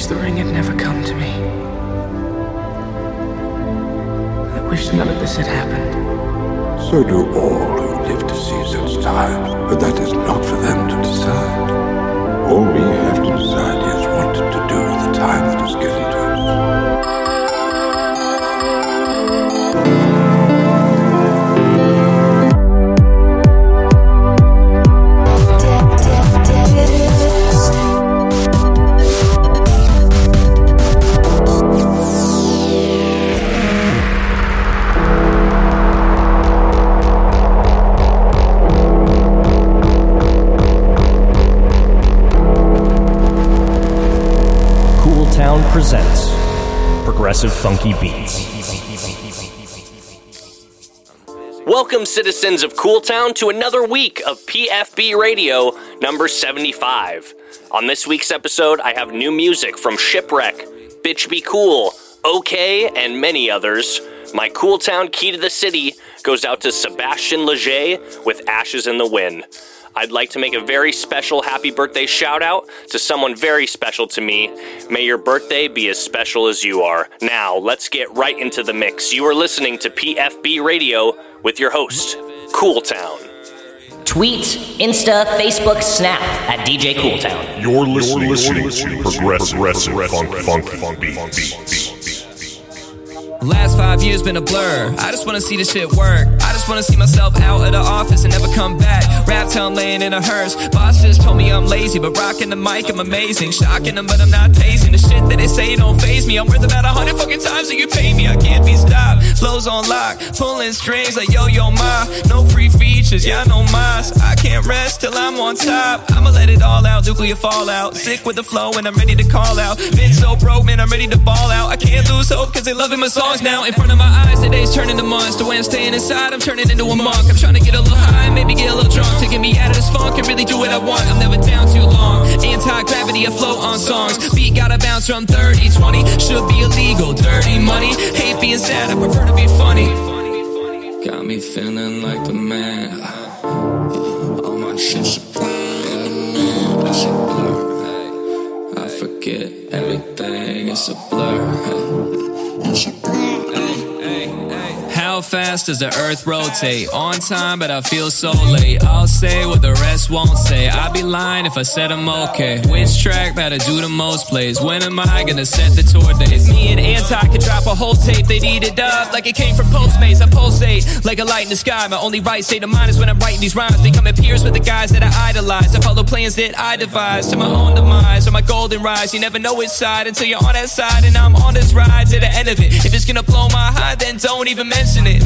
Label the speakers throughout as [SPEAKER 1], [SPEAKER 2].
[SPEAKER 1] wish the ring had never come to me. I wish none of this had happened.
[SPEAKER 2] So do all who live to see such times, but that is not for them to decide. All we have to decide
[SPEAKER 3] Progressive Funky Beats.
[SPEAKER 4] Welcome, citizens of Cooltown, to another week of PFB Radio number 75. On this week's episode, I have new music from Shipwreck, Bitch Be Cool, OK, and many others. My Cooltown key to the city goes out to Sebastien Léger with Ashes in the Wind. I'd like to make a very special happy birthday shout out to someone very special to me. May your birthday be as special as you are. Now, let's get right into the mix. You are listening to PFB Radio with your host, Cooltown.
[SPEAKER 5] Tweet, Insta, Facebook, Snap at DJ Cooltown.
[SPEAKER 6] You're listening, to Progressive, Progressive Funk, Funk, Funk, Beat, Beat, Beat.
[SPEAKER 7] Last five years been a blur. I just wanna see this shit work. I just wanna see myself out of the office and never come back. Rap town laying in a hearse. Boss just told me I'm lazy, but rocking the mic, I'm amazing. Shocking them, but I'm not tasting the shit that they say don't phase me. I'm worth about a hundred fucking times that you pay me. I can't be stopped. Flows on lock, pulling strings like Yo-Yo Ma. No free features, no mas. I can't rest till I'm on top. I'ma let it all out, nuclear fallout. Sick with the flow and I'm ready to call out. Been so broke, man, I'm ready to ball out. I can't lose hope cause they loving my songs now. In front of my eyes, the days turning to months. The way I'm staying inside, I'm turning into a monk. I'm trying to get a little high, maybe get a little drunk. To get me out of this funk and really do what I want. I'm never down too long. Anti gravity, I float on songs. Beat gotta bounce from 30, 20. Should be illegal, dirty money. Hate being sad, I prefer to be funny. Got me feeling like the man. All my shit's. I forget everything, it's a blur. Fast does the earth rotate? On time, but I feel so late. I'll say what the rest won't say. I'd be lying if I said I'm okay. Which track better do the most plays? When am I gonna set the tour dates? Me and Anti could drop a whole tape. They'd eat it up like it came from Postmates. I pulsate like a light in the sky. My only right state of mind is when I'm writing these rhymes. Becoming peers with the guys that I idolize. I follow plans that I devise to my own demise or my golden rise. You never know which side until you're on that side, and I'm on this ride to the end of it. If it's gonna blow my high, then don't even mention it.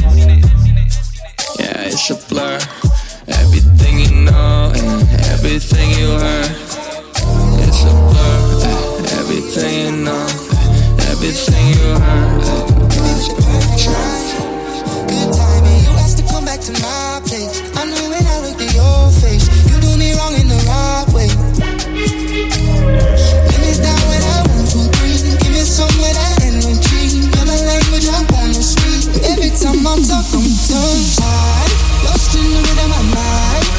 [SPEAKER 7] Yeah, it's a blur. Everything you know and everything you heard. It's a blur. Everything you know, everything you heard.
[SPEAKER 8] Good timing, you asked to come back to my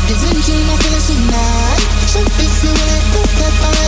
[SPEAKER 8] Giving to my feelings tonight. So if you really put that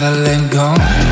[SPEAKER 9] gotta let go.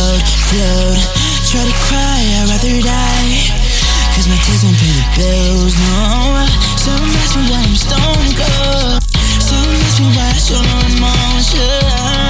[SPEAKER 10] Float, float. Try to cry, I'd rather die. Cause my tears won't pay the bills, no. Someone asked me why I'm stone cold. Someone asked me why I show no emotion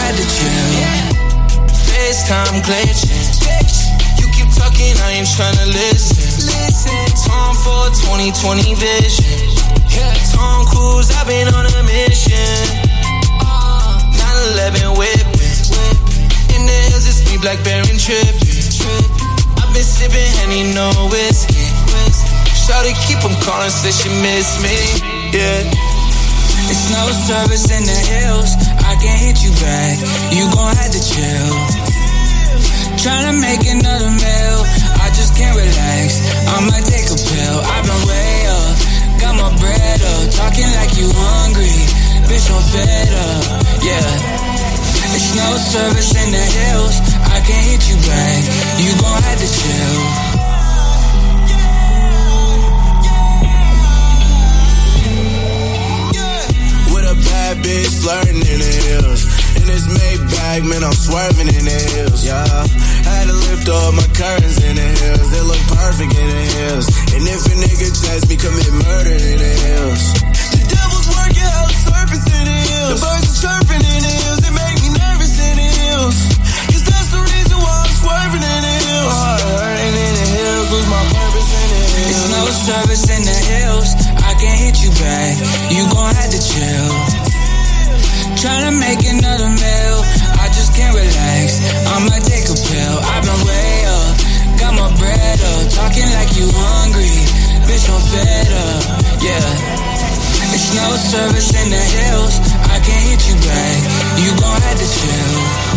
[SPEAKER 11] You
[SPEAKER 5] gon' have to. FaceTime glitching. You keep talking, I ain't tryna listen. Time for 2020 vision. Tom Cruise, I've been on a mission. 9-11 whipping. In the hills, it's me, Blackberry tripping. I've been sipping Henny, no whiskey. Shawty keep 'em calling, say she miss me. Yeah. It's no service in the hills. I can't hit you back. You gon' have to chill. Tryna make another meal. I just can't relax. I might take a pill. I've been way up. Got my bread up. Talking like you hungry. Bitch, I'm fed up. Yeah. It's no service in the hills. I can't hit you back. You gon' have to chill.
[SPEAKER 12] Bad bitch flirting in the hills. In this Maybach, man, I'm swerving in the hills. Yeah, had to lift up my curtains in the hills. They look perfect in the hills. And if a nigga test me, commit murder in the hills. The devil's working out serpents in the hills. The birds are chirping in the hills. It make me nervous in the hills. Cause that's the reason why I'm swerving in the hills. Heart hurting in the hills. Lose my purpose in the hills.
[SPEAKER 5] It's no service in the hills. I can't hit you back. You gon' have to chill. Tryna make another meal. I just can't relax. I might take a pill. I've been way up. Got my bread up. Talking like you hungry. Bitch, I'm fed up. Yeah. It's no service in the hills. I can't hit you back. You gon' have to chill.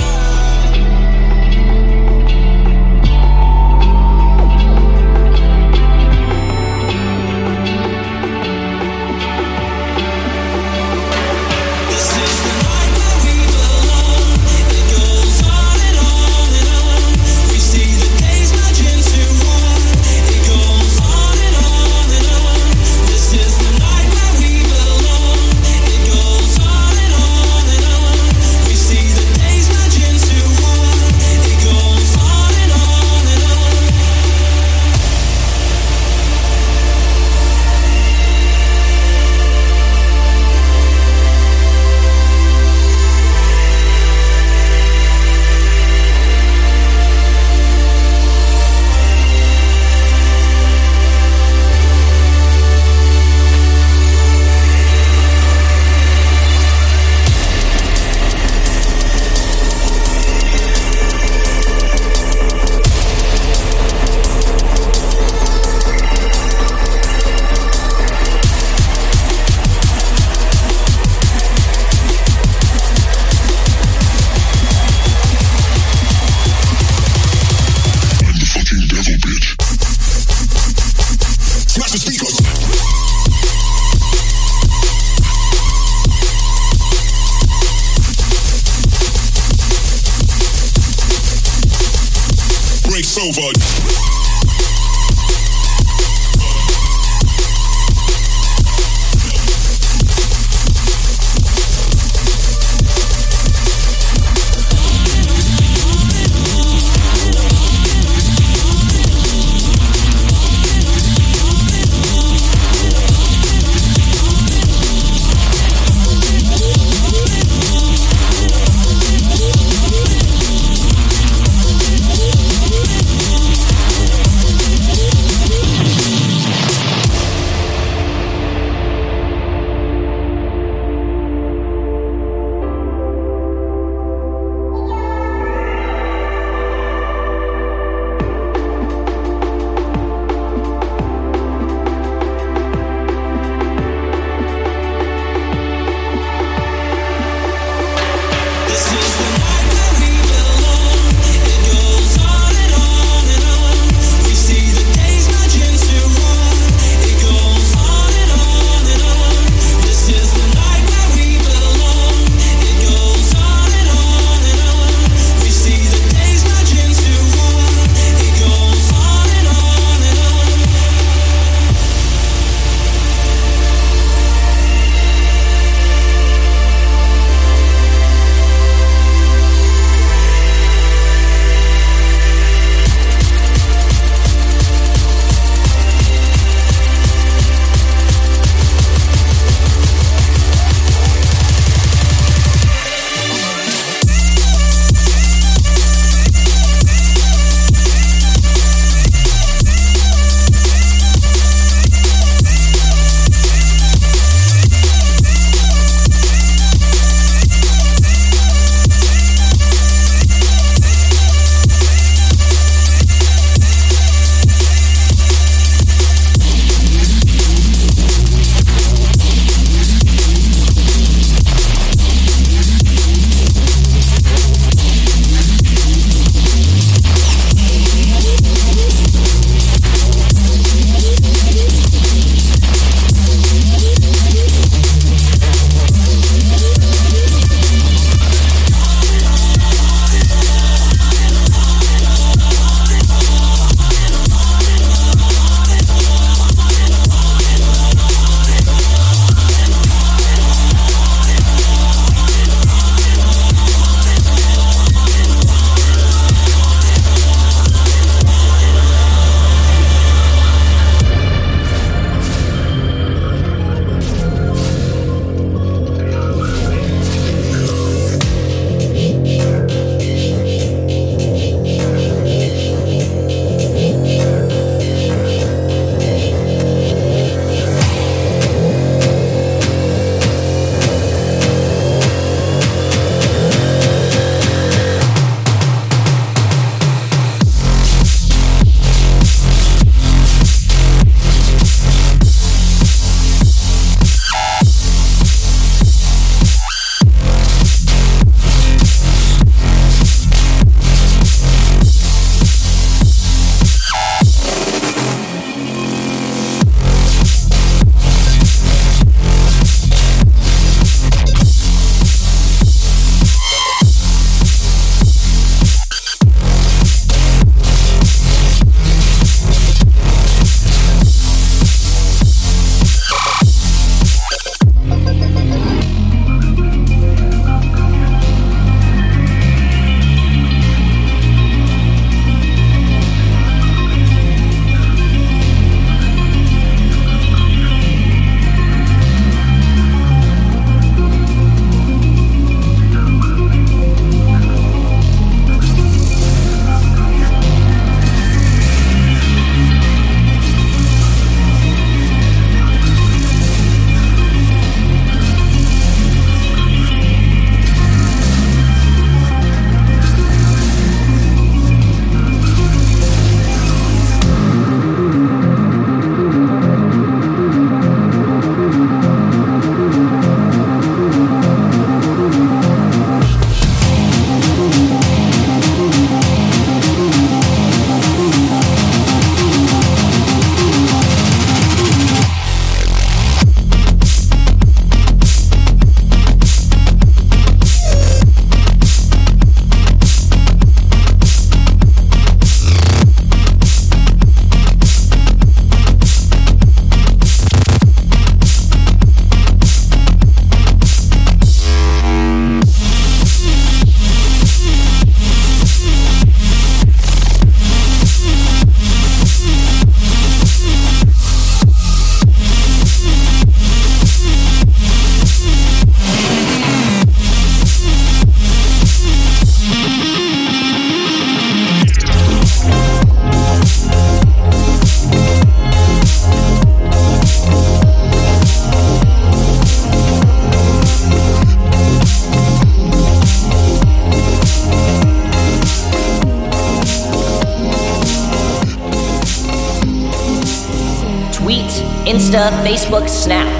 [SPEAKER 13] Facebook, Snap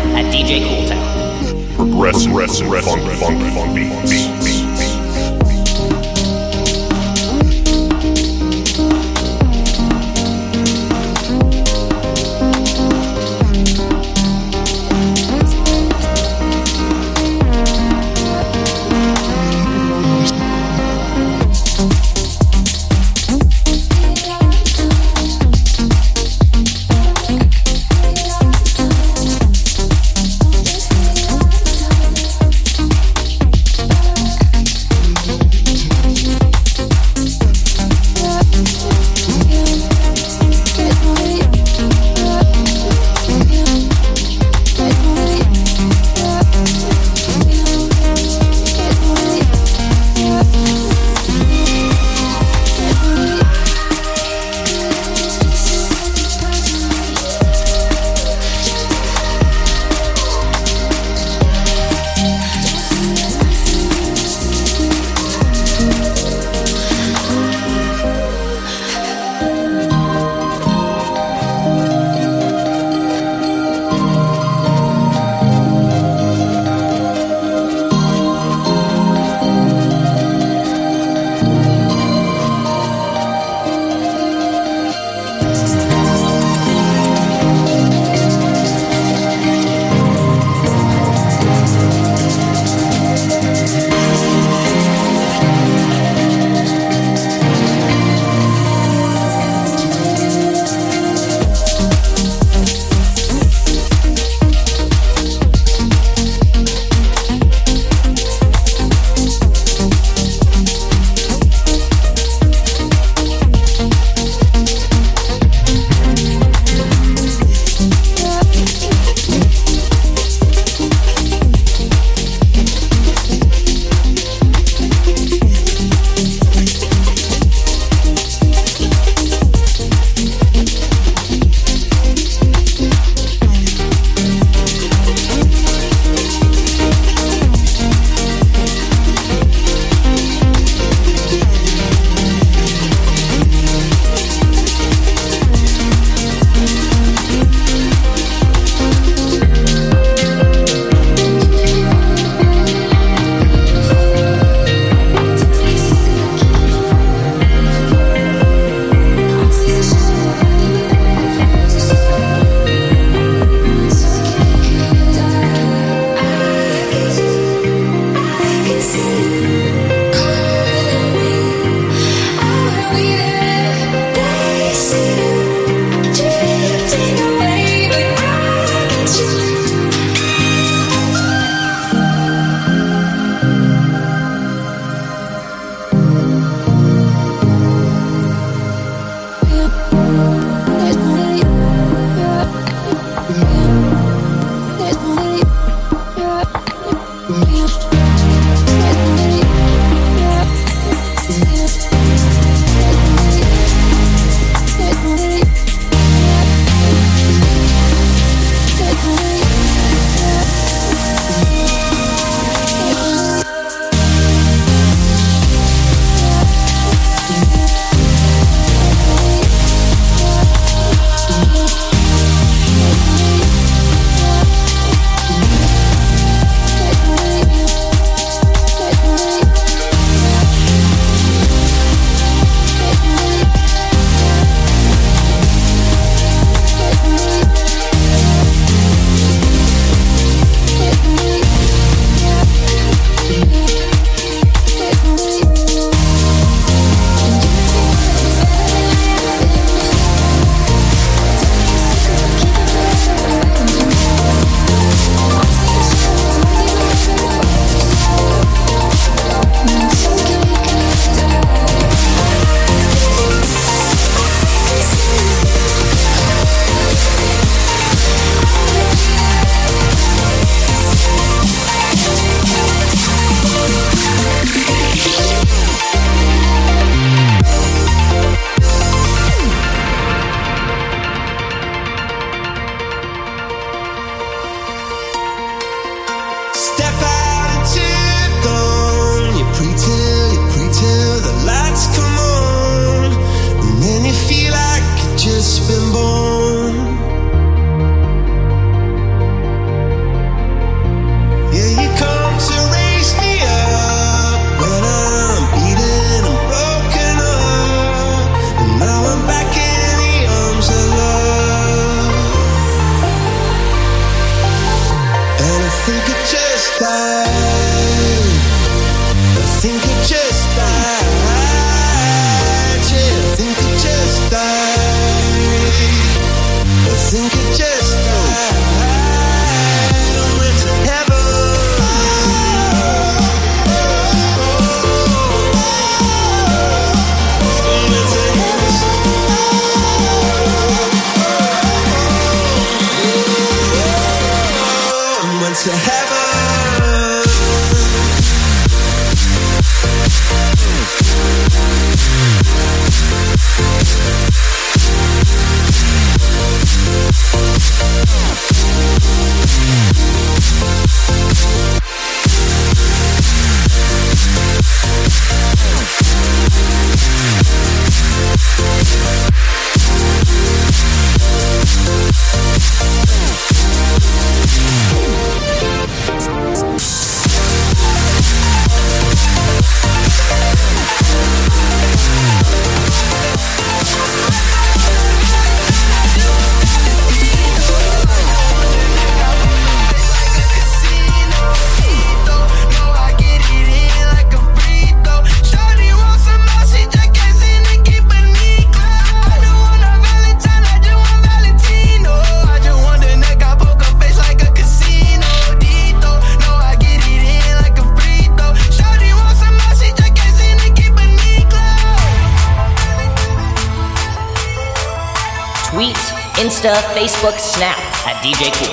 [SPEAKER 5] Facebook, Snap at DJ Cool.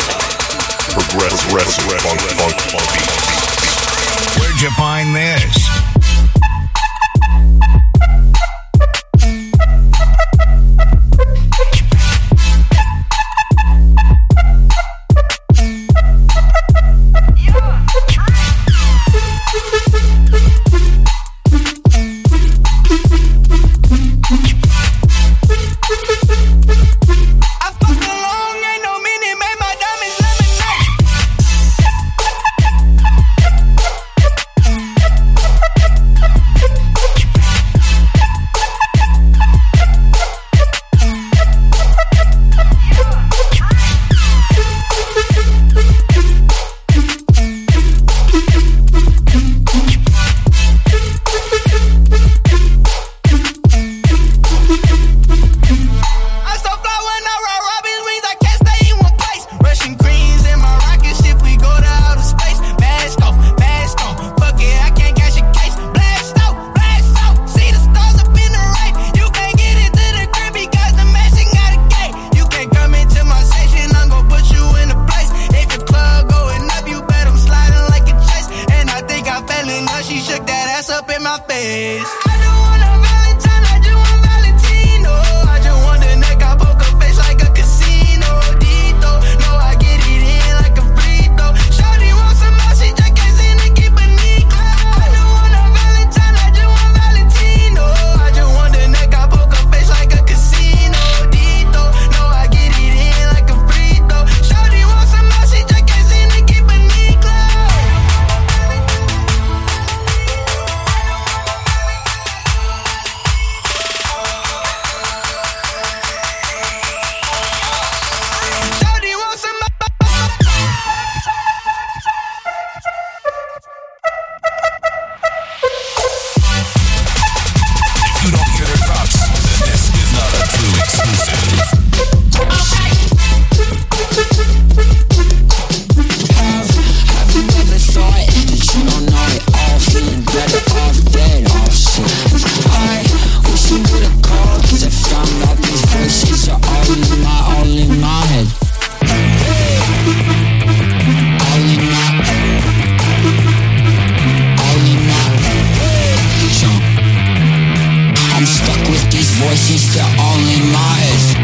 [SPEAKER 14] voices to only head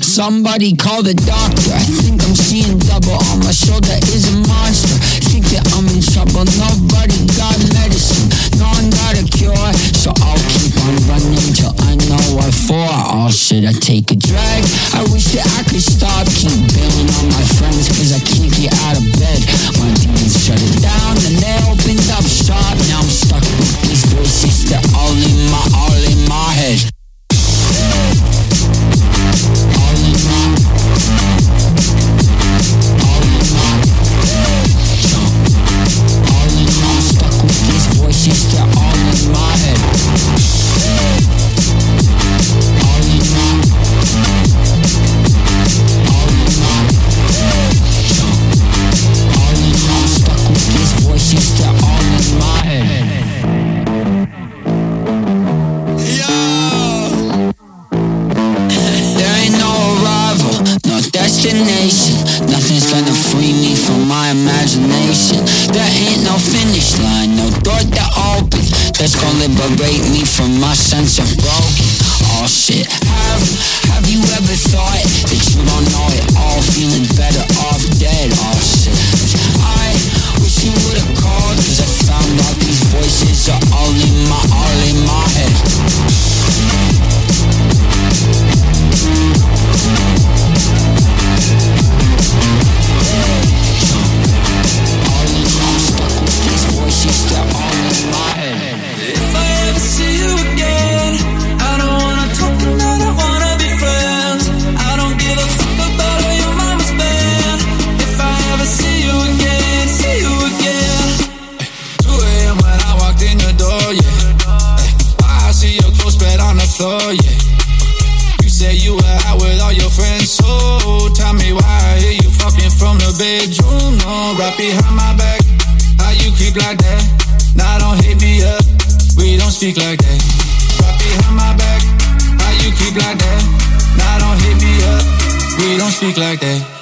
[SPEAKER 14] Somebody call the doctor. I think I'm seeing double on my shoulder is a monster. Think that I'm in trouble. Nobody got medicine don't got a cure, so I'll keep on running till I know what for. Oh, or should I take a drag? I wish that I could stop, keep bailing on my friends, cause I can't get out of bed. My demons shut it down, and they opened up shop. Now I'm stuck with these voices that are liberate me from my sense of
[SPEAKER 9] Wrong cheek like that. Right behind my back, how you creep like that? Now don't hit me up, we don't speak like that.